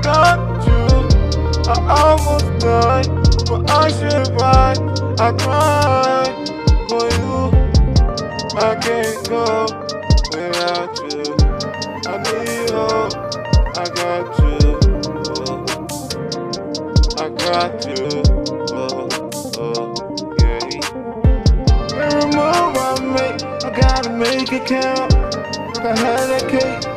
got you. I almost died, but I survived. I cried for you. I can't go without you. I need hope. I got you. Oh. I got you. Oh, oh, yeah. Every move I make, I gotta make it count. I had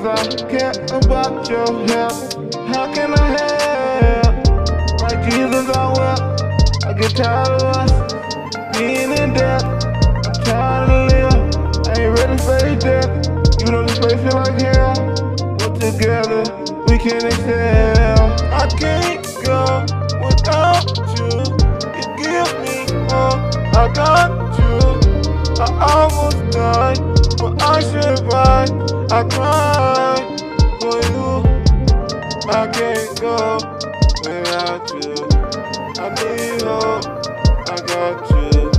Cause I care about your health. How can I help? Like Jesus, I will. I get tired of us being in debt. I'm trying to live. I ain't ready to face death. You know this place feel like hell. But together we can excel. I can't go without you. You give me more. I got you. I almost died, but I survived. I cried for. I can't go without you. I need hope. I got you.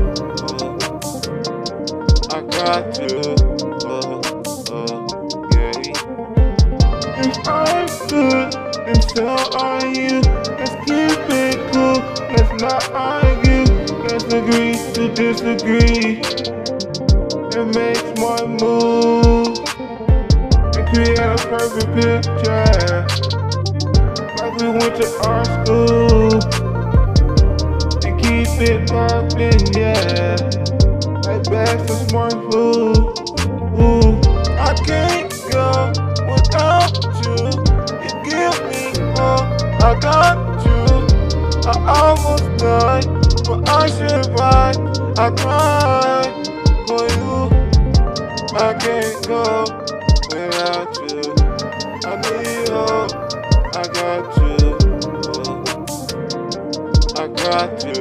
I got you. Oh, oh, yeah. If I'm good, then so are you. Let's keep it cool. Let's not argue. Let's agree to disagree. It makes my move and create a perfect picture. We went to our school and keep it poppin', yeah. Like bags of smart food. Ooh, I can't go without you. You give me more. I got you. I almost died, but I survived. I cried for you. I can't go I feel